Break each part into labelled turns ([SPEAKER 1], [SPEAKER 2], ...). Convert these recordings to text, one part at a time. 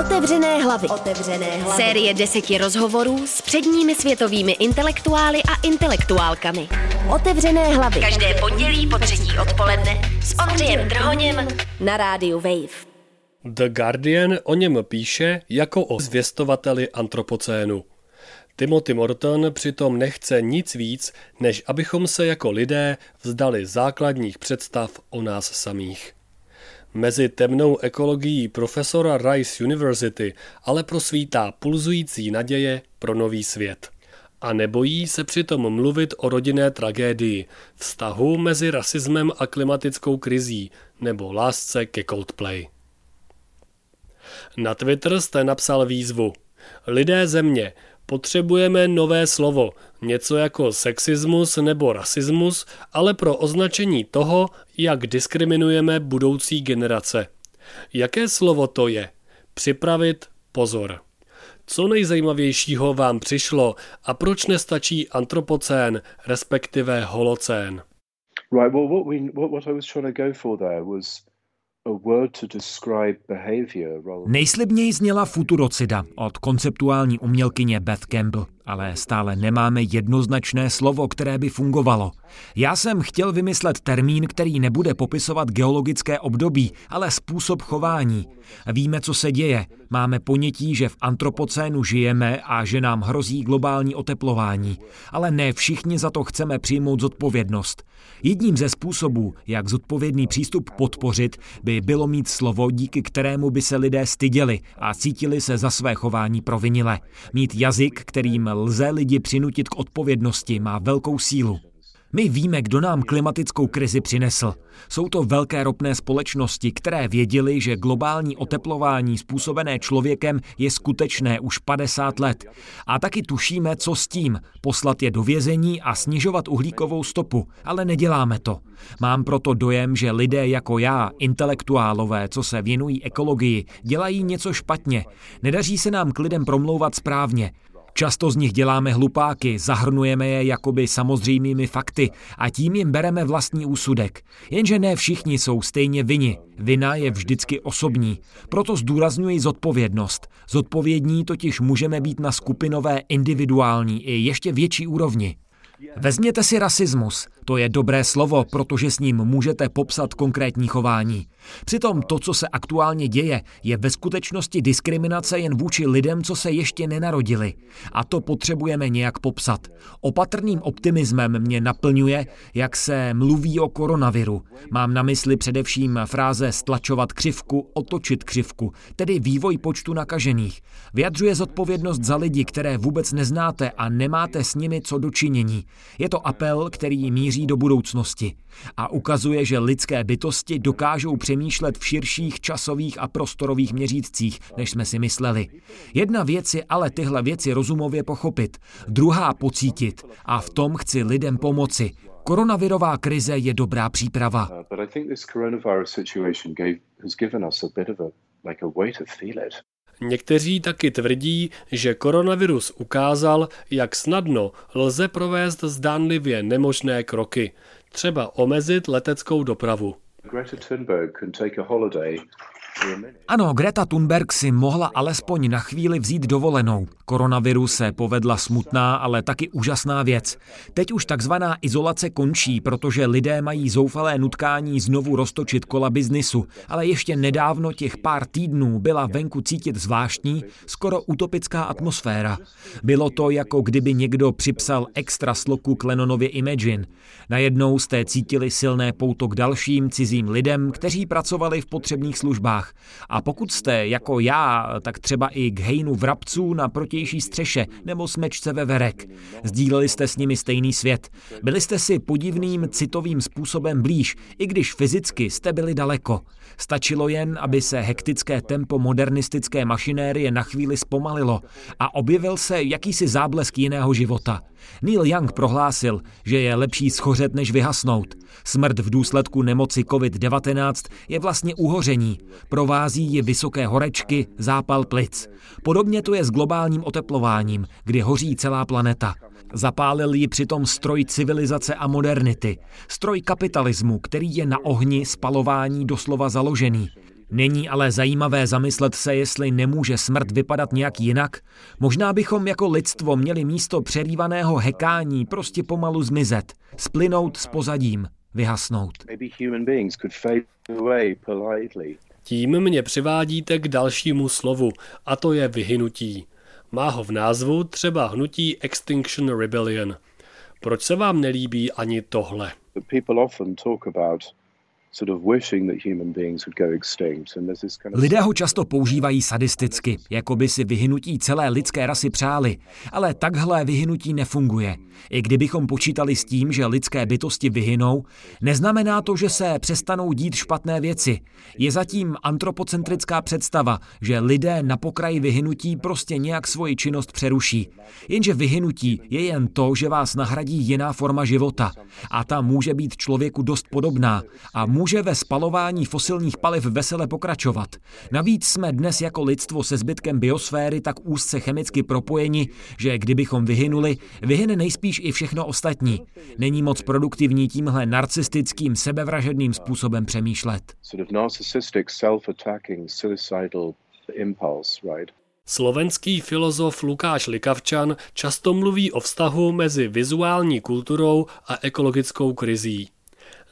[SPEAKER 1] Otevřené hlavy. Otevřené hlavy. Série deseti rozhovorů s předními světovými intelektuály a intelektuálkami. Otevřené hlavy. Každé pondělí po třetí odpoledne s Ondřejem Drhoněm na rádiu Wave.
[SPEAKER 2] The Guardian o něm píše jako o zvěstovateli antropocénu. Timothy Morton přitom nechce nic víc, než abychom se jako lidé vzdali základních představ o nás samých. Mezi temnou ekologií profesora Rice University ale prosvítá pulzující naděje pro nový svět. A nebojí se přitom mluvit o rodinné tragédii, vztahu mezi rasismem a klimatickou krizí nebo lásce ke Coldplay. Na Twitter jste napsal výzvu. Lidé země, potřebujeme nové slovo, něco jako sexismus nebo rasismus, ale pro označení toho, jak diskriminujeme budoucí generace. Jaké slovo to je? Připravit pozor. Co nejzajímavějšího vám přišlo a proč nestačí antropocén, respektive holocén? Right, well, what, we, what, what I was trying to go for there was
[SPEAKER 3] Nejslibněji zněla futurocida od konceptuální umělkyně Beth Campbell ale stále nemáme jednoznačné slovo, které by fungovalo. Já jsem chtěl vymyslet termín, který nebude popisovat geologické období, ale způsob chování. Víme, co se děje. Máme ponětí, že v antropocénu žijeme a že nám hrozí globální oteplování. Ale ne všichni za to chceme přijmout zodpovědnost. Jedním ze způsobů, jak zodpovědný přístup podpořit, by bylo mít slovo, díky kterému by se lidé styděli a cítili se za své chování provinile. Mít jazyk, kterým lze lidi přinutit k odpovědnosti, má velkou sílu. My víme, kdo nám klimatickou krizi přinesl. Jsou to velké ropné společnosti, které věděli, že globální oteplování způsobené člověkem je skutečné už 50 let. A taky tušíme, co s tím. Poslat je do vězení a snižovat uhlíkovou stopu. Ale neděláme to. Mám proto dojem, že lidé jako já, intelektuálové, co se věnují ekologii, dělají něco špatně. Nedaří se nám k lidem promlouvat správně. Často z nich děláme hlupáky, zahrnujeme je jakoby samozřejmými fakty a tím jim bereme vlastní úsudek. Jenže ne všichni jsou stejně vini. Vina je vždycky osobní. Proto zdůrazňuji zodpovědnost. Zodpovědní totiž můžeme být na skupinové, individuální i ještě větší úrovni. Vezměte si rasismus. To je dobré slovo, protože s ním můžete popsat konkrétní chování. Přitom to, co se aktuálně děje, je ve skutečnosti diskriminace jen vůči lidem, co se ještě nenarodili. A to potřebujeme nějak popsat. Opatrným optimismem mě naplňuje, jak se mluví o koronaviru. Mám na mysli především fráze stlačovat křivku, otočit křivku, tedy vývoj počtu nakažených. Vyjadřuje zodpovědnost za lidi, které vůbec neznáte a nemáte s nimi co dočinění. Je to apel, který míří do budoucnosti a ukazuje, že lidské bytosti dokážou přemýšlet v širších časových a prostorových měřících, než jsme si mysleli. Jedna věc je ale tyhle věci rozumově pochopit, druhá pocítit a v tom chci lidem pomoci. Koronavirová krize je dobrá příprava.
[SPEAKER 2] Někteří taky tvrdí, že koronavirus ukázal, jak snadno lze provést zdánlivě nemožné kroky, třeba omezit leteckou dopravu. Greta Thunberg can take a holiday
[SPEAKER 3] ano, Greta Thunberg si mohla alespoň na chvíli vzít dovolenou. Koronavirus se povedla smutná, ale taky úžasná věc. Teď už takzvaná izolace končí, protože lidé mají zoufalé nutkání znovu roztočit kola biznisu, ale ještě nedávno těch pár týdnů byla venku cítit zvláštní, skoro utopická atmosféra. Bylo to, jako kdyby někdo připsal extra sloku k Lennonově Imagine. Najednou jste cítili silné pouto k dalším cizím lidem, kteří pracovali v potřebných službách. A pokud jste, jako já, tak třeba i k hejnu vrabců na protější střeše nebo smečce veverek, sdíleli jste s nimi stejný svět. Byli jste si podivným citovým způsobem blíž, i když fyzicky jste byli daleko. Stačilo jen, aby se hektické tempo modernistické mašinérie na chvíli zpomalilo a objevil se jakýsi záblesk jiného života. Neil Young prohlásil, že je lepší schořet než vyhasnout. Smrt v důsledku nemoci COVID-19 je vlastně uhoření. Provází ji vysoké horečky, zápal plic. Podobně to je s globálním oteplováním, kdy hoří celá planeta. Zapálil ji přitom stroj civilizace a modernity. Stroj kapitalismu, který je na ohni spalování doslova založený. Není ale zajímavé zamyslet se, jestli nemůže smrt vypadat nějak jinak? Možná bychom jako lidstvo měli místo přerývaného hekání prostě pomalu zmizet, splynout s pozadím, vyhasnout.
[SPEAKER 2] Tím mě přivádíte k dalšímu slovu, a to je vyhynutí. Má ho v názvu třeba hnutí Extinction Rebellion. Proč se vám nelíbí ani tohle?
[SPEAKER 3] Lidé ho často používají sadisticky, jako by si vyhynutí celé lidské rasy přáli, ale takhle vyhynutí nefunguje. I kdybychom počítali s tím, že lidské bytosti vyhynou, neznamená to, že se přestanou dít špatné věci. Je zatím antropocentrická představa, že lidé na pokraji vyhynutí prostě nějak svoji činnost přeruší. Jenže vyhynutí je jen to, že vás nahradí jiná forma života. A ta může být člověku dost podobná a může ve spalování fosilních paliv vesele pokračovat. Navíc jsme dnes jako lidstvo se zbytkem biosféry tak úzce chemicky propojeni, že kdybychom vyhynuli, vyhyne nejspíš i všechno ostatní. Není moc produktivní tímhle narcistickým, sebevražedným způsobem přemýšlet.
[SPEAKER 2] Slovenský filozof Lukáš Likavčan často mluví o vztahu mezi vizuální kulturou a ekologickou krizí.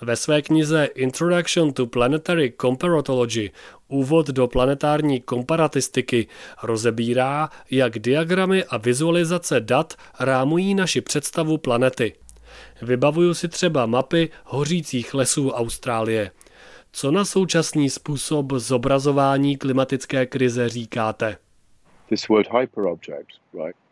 [SPEAKER 2] Ve své knize Introduction to Planetary Comparatology Úvod do planetární komparatistiky rozebírá, jak diagramy a vizualizace dat rámují naši představu planety. Vybavuju si třeba mapy hořících lesů Austrálie. Co na současný způsob zobrazování klimatické krize říkáte? This word hyperobject,
[SPEAKER 3] right?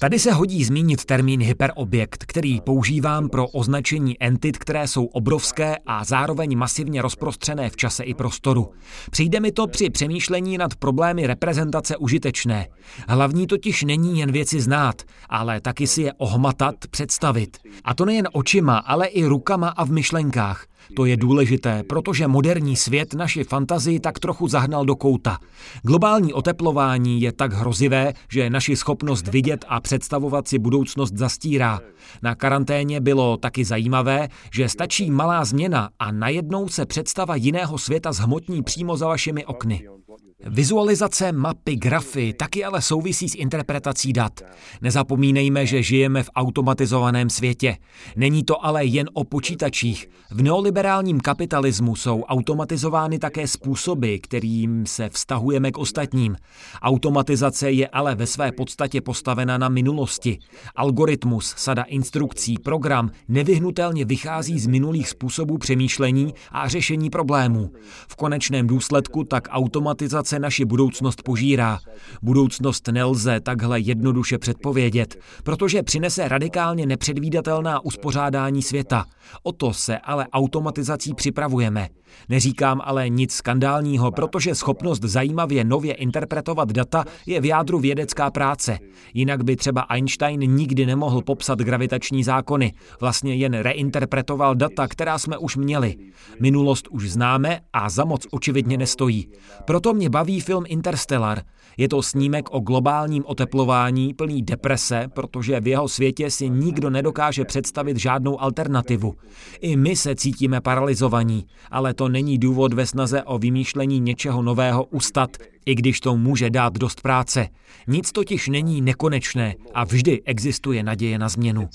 [SPEAKER 3] Tady se hodí zmínit termín hyperobjekt, který používám pro označení entit, které jsou obrovské a zároveň masivně rozprostřené v čase i prostoru. Přijde mi to při přemýšlení nad problémy reprezentace užitečné. Hlavní totiž není jen věci znát, ale taky si je ohmatat, představit. A to nejen očima, ale i rukama a v myšlenkách. To je důležité, protože moderní svět naši fantazii tak trochu zahnal do kouta. Globální oteplování je tak hrozivé, že naši schopnost vidět a představovat si budoucnost zastírá. Na karanténě bylo taky zajímavé, že stačí malá změna a najednou se představa jiného světa zhmotní přímo za vašimi okny. Vizualizace, mapy, grafy taky ale souvisí s interpretací dat. Nezapomínejme, že žijeme v automatizovaném světě. Není to ale jen o počítačích. V neoliberálním kapitalismu jsou automatizovány také způsoby, kterým se vztahujeme k ostatním. Automatizace je ale ve své podstatě postavena na minulosti. Algoritmus, sada instrukcí, program nevyhnutelně vychází z minulých způsobů přemýšlení a řešení problémů. V konečném důsledku tak automatizace se naši budoucnost požírá. Budoucnost nelze takhle jednoduše předpovědět, protože přinese radikálně nepředvídatelná uspořádání světa. O to se ale automatizací připravujeme. Neříkám ale nic skandálního, protože schopnost zajímavě nově interpretovat data je v jádru vědecká práce. Jinak by třeba Einstein nikdy nemohl popsat gravitační zákony, vlastně jen reinterpretoval data, která jsme už měli. Minulost už známe a za moc očividně nestojí. Proto mě baví film Interstellar. Je to snímek o globálním oteplování plný deprese, protože v jeho světě si nikdo nedokáže představit žádnou alternativu. I my se cítíme paralizovaní, ale to není důvod ve snaze o vymýšlení něčeho nového ustat, i když to může dát dost práce. Nic totiž není nekonečné a vždy existuje naděje na změnu.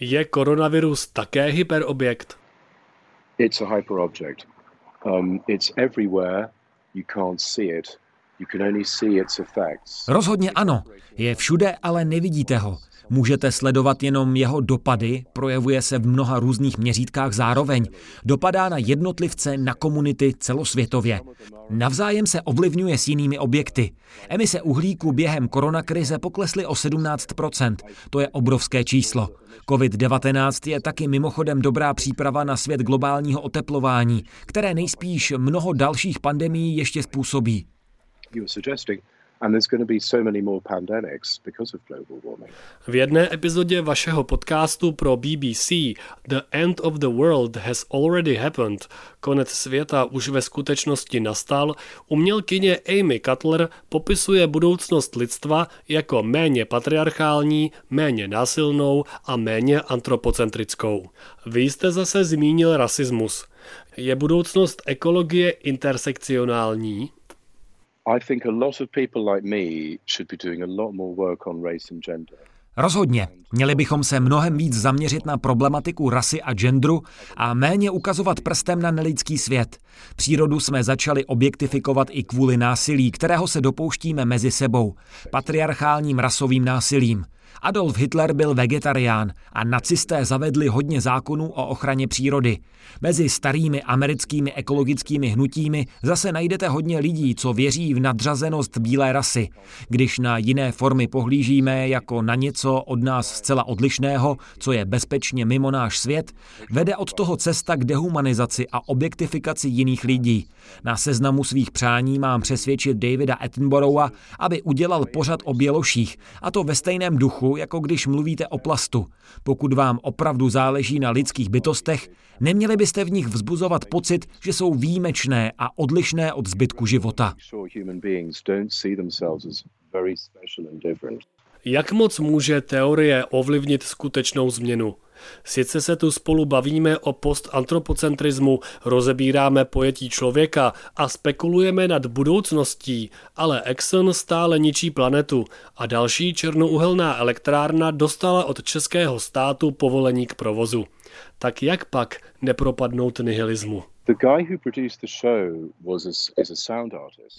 [SPEAKER 2] Je koronavirus také hyperobjekt? It's a hyperobject. Um,
[SPEAKER 3] it's everywhere. You can't see it. Rozhodně ano. Je všude, ale nevidíte ho. Můžete sledovat jenom jeho dopady, projevuje se v mnoha různých měřítkách zároveň. Dopadá na jednotlivce, na komunity celosvětově. Navzájem se ovlivňuje s jinými objekty. Emise uhlíku během koronakrize poklesly o 17%. To je obrovské číslo. COVID-19 je taky mimochodem dobrá příprava na svět globálního oteplování, které nejspíš mnoho dalších pandemií ještě způsobí.
[SPEAKER 2] V jedné epizodě vašeho podcastu pro BBC The End of the World has already happened, konec světa už ve skutečnosti nastal, umělkyně Amy Cutler popisuje budoucnost lidstva jako méně patriarchální, méně násilnou a méně antropocentrickou. Vy jste zase zmínil rasismus. Je budoucnost ekologie intersekcionální?
[SPEAKER 3] Rozhodně. Měli bychom se mnohem víc zaměřit na problematiku rasy a genderu a méně ukazovat prstem na nelidský svět. Přírodu jsme začali objektifikovat i kvůli násilí, kterého se dopouštíme mezi sebou, patriarchálním rasovým násilím. Adolf Hitler byl vegetarián a nacisté zavedli hodně zákonů o ochraně přírody. Mezi starými americkými ekologickými hnutími zase najdete hodně lidí, co věří v nadřazenost bílé rasy. Když na jiné formy pohlížíme jako na něco od nás zcela odlišného, co je bezpečně mimo náš svět, vede od toho cesta k dehumanizaci a objektifikaci jiných lidí. Na seznamu svých přání mám přesvědčit Davida Attenborougha, aby udělal pořad o běloších, a to ve stejném duchu, jako když mluvíte o plastu. Pokud vám opravdu záleží na lidských bytostech, neměli byste v nich vzbuzovat pocit, že jsou výjimečné a odlišné od zbytku života.
[SPEAKER 2] Jak moc může teorie ovlivnit skutečnou změnu? Sice se tu spolu bavíme o postantropocentrismu, rozebíráme pojetí člověka a spekulujeme nad budoucností, ale Exxon stále ničí planetu a další černouhelná elektrárna dostala od českého státu povolení k provozu. Tak jak pak nepropadnout nihilismu?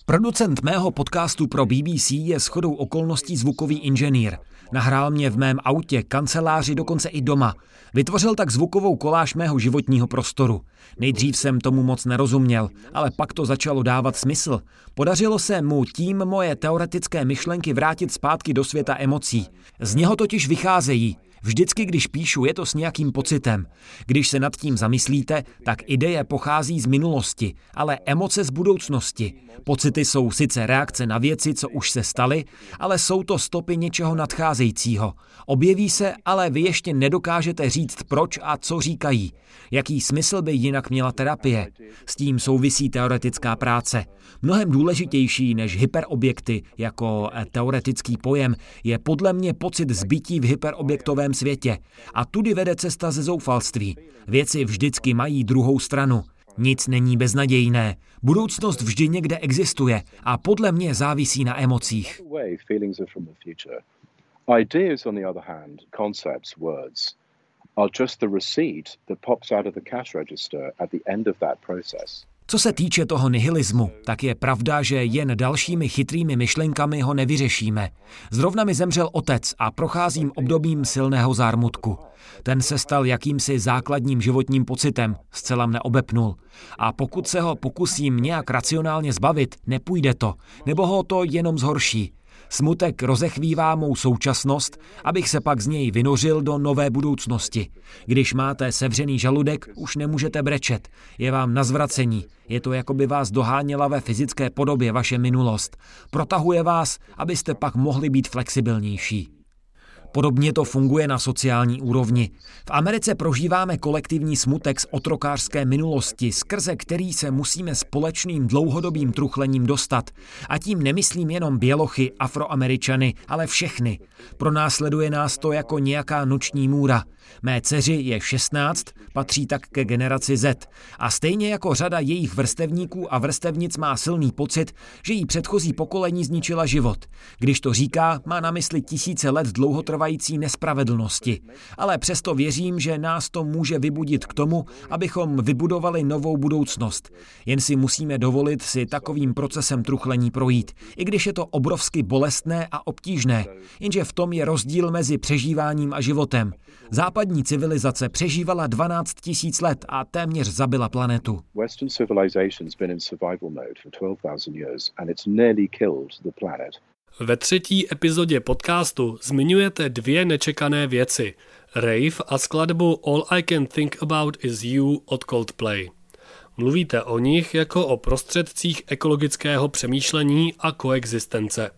[SPEAKER 3] Producent mého podcastu pro BBC je shodou okolností zvukový inženýr. Nahrál mě v mém autě, kanceláři, dokonce i doma. Vytvořil tak zvukovou koláž mého životního prostoru. Nejdřív jsem tomu moc nerozuměl, ale pak to začalo dávat smysl. Podařilo se mu tím moje teoretické myšlenky vrátit zpátky do světa emocí. Z něho totiž vycházejí. Vždycky, když píšu, je to s nějakým pocitem. Když se nad tím zamyslíte, tak ideje pochází z minulosti, ale emoce z budoucnosti. Pocity jsou sice reakce na věci, co už se staly, ale jsou to stopy něčeho nadcházejícího. Objeví se, ale vy ještě nedokážete říct proč a co říkají. Jaký smysl by jinak měla terapie? S tím souvisí teoretická práce. Mnohem důležitější než hyperobjekty jako teoretický pojem je podle mě pocit zbytí v hyperobjektovém světě. A tudy vede cesta ze zoufalství. Věci vždycky mají druhou stranu. Nic není beznadějné. Budoucnost vždy někde existuje a podle mě závisí na emocích. Are just the receipt that pops out of the cash register at the end of that process. Co se týče toho nihilismu, tak je pravda, že jen dalšími chytrými myšlenkami ho nevyřešíme. Zrovna mi zemřel otec a procházím obdobím silného zármutku. Ten se stal jakýmsi základním životním pocitem, zcela mne obepnul. A pokud se ho pokusím nějak racionálně zbavit, nepůjde to, nebo ho to jenom zhorší. Smutek rozechvívá mou současnost, abych se pak z něj vynořil do nové budoucnosti. Když máte sevřený žaludek, už nemůžete brečet. Je vám na zvracení. Je to, jako by vás doháněla ve fyzické podobě vaše minulost. Protahuje vás, abyste pak mohli být flexibilnější. Podobně to funguje na sociální úrovni. V Americe prožíváme kolektivní smutek z otrokářské minulosti, skrze který se musíme společným dlouhodobým truchlením dostat. A tím nemyslím jenom bělochy, afroameričany, ale všechny. Pronásleduje nás to jako nějaká noční můra. Mé dceři je 16, patří tak ke generaci Z. A stejně jako řada jejich vrstevníků a vrstevnic má silný pocit, že jí předchozí pokolení zničila život. Když to říká, má na mysli tisíce let dlouhotrvající nespravedlnosti. Ale přesto věřím, že nás to může vybudit k tomu, abychom vybudovali novou budoucnost. Jen si musíme dovolit si takovým procesem truchlení projít, i když je to obrovsky bolestné a obtížné. Jenže v tom je rozdíl mezi přežíváním a životem. Západní civilizace přežívala 12 tisíc let a téměř zabila planetu.
[SPEAKER 2] Ve třetí epizodě podcastu zmiňujete dvě nečekané věci. Rave a skladbu All I Can Think About Is You od Coldplay. Mluvíte o nich jako o prostředcích ekologického přemýšlení a koexistence.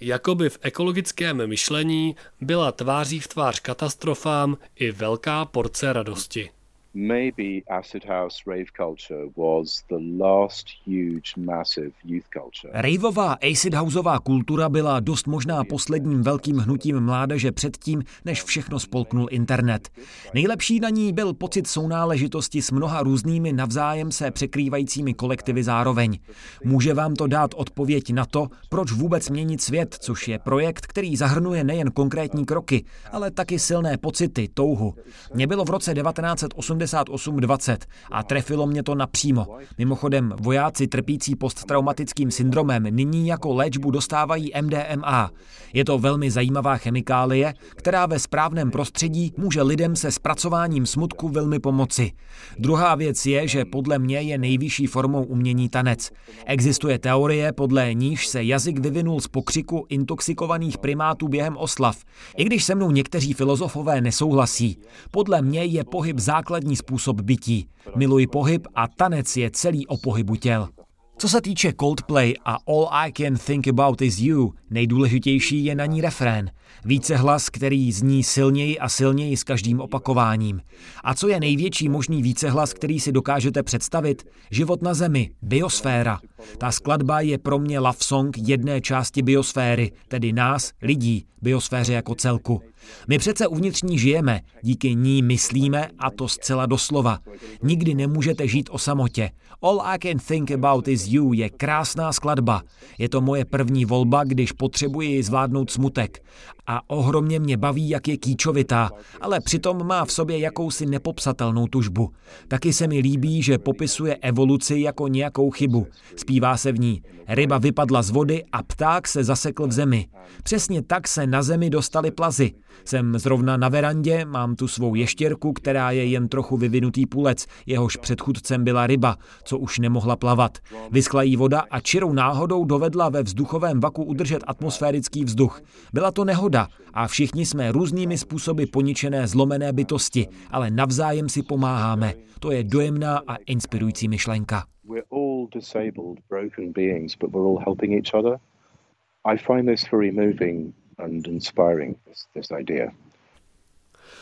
[SPEAKER 3] Jakoby v ekologickém myšlení byla tváří v tvář katastrofám i velká porce radosti maybe acid house rave culture was the last huge massive youth culture. Raveová acid houseová kultura byla dost možná posledním velkým hnutím mládeže předtím, než všechno spolknul internet. Nejlepší na ní byl pocit sounáležitosti s mnoha různými navzájem se překrývajícími kolektivy zároveň. Může vám to dát odpověď na to, proč vůbec měnit svět, což je projekt, který zahrnuje nejen konkrétní kroky, ale taky silné pocity, touhu. Mě bylo v roce 1980 88-20 a trefilo mě to napřímo. Mimochodem, vojáci trpící posttraumatickým syndromem nyní jako léčbu dostávají MDMA. Je to velmi zajímavá chemikálie, která ve správném prostředí může lidem se zpracováním smutku velmi pomoci. Druhá věc je, že podle mě je nejvyšší formou umění tanec. Existuje teorie, podle níž se jazyk vyvinul z pokřiku intoxikovaných primátů během oslav. I když se mnou někteří filozofové nesouhlasí. Podle mě je pohyb základní způsob bytí. Miluji pohyb a tanec je celý o pohybu těl. Co se týče Coldplay a All I Can Think About Is You, nejdůležitější je na ní refrén. Více hlas, který zní silněji a silněji s každým opakováním. A co je největší možný vícehlas, který si dokážete představit? Život na Zemi, biosféra. Ta skladba je pro mě love song jedné části biosféry, tedy nás, lidí, biosféře jako celku. My přece uvnitř ní žijeme, díky ní myslíme a to zcela doslova. Nikdy nemůžete žít o samotě. All I can think about is you je krásná skladba. Je to moje první volba, když potřebuji zvládnout smutek. A ohromně mě baví, jak je kýčovitá, ale přitom má v sobě jakousi nepopsatelnou tužbu. Taky se mi líbí, že popisuje evoluci jako nějakou chybu. Zpívá se v ní. Ryba vypadla z vody a pták se zasekl v zemi. Přesně tak se na zemi dostali plazy. Jsem zrovna na verandě, mám tu svou ještěrku, která je jen trochu vyvinutý půlec, jehož předchůdcem byla ryba, co už nemohla plavat. Vyskla jí voda a čirou náhodou dovedla ve vzduchovém vaku udržet atmosférický vzduch. Byla to nehoda a všichni jsme různými způsoby poničené zlomené bytosti, ale navzájem si pomáháme. To je dojemná a inspirující myšlenka. We're all disabled, broken beings, but we're all helping each other. I find this very moving and inspiring, this, this idea.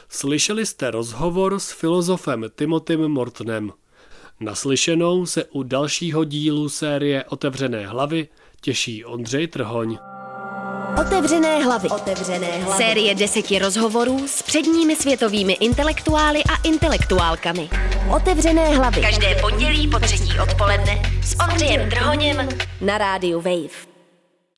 [SPEAKER 3] Slyšeli jste rozhovor s filozofem Timothym Mortonem. Naslyšenou se u dalšího dílu série Otevřené hlavy těší Ondřej Trhoň.
[SPEAKER 1] Otevřené hlavy. Otevřené hlavy. Série deseti rozhovorů s předními světovými intelektuály a intelektuálkami. Otevřené hlavy. Každé pondělí po třetí odpoledne s Ondřejem Trhoněm na rádiu Wave.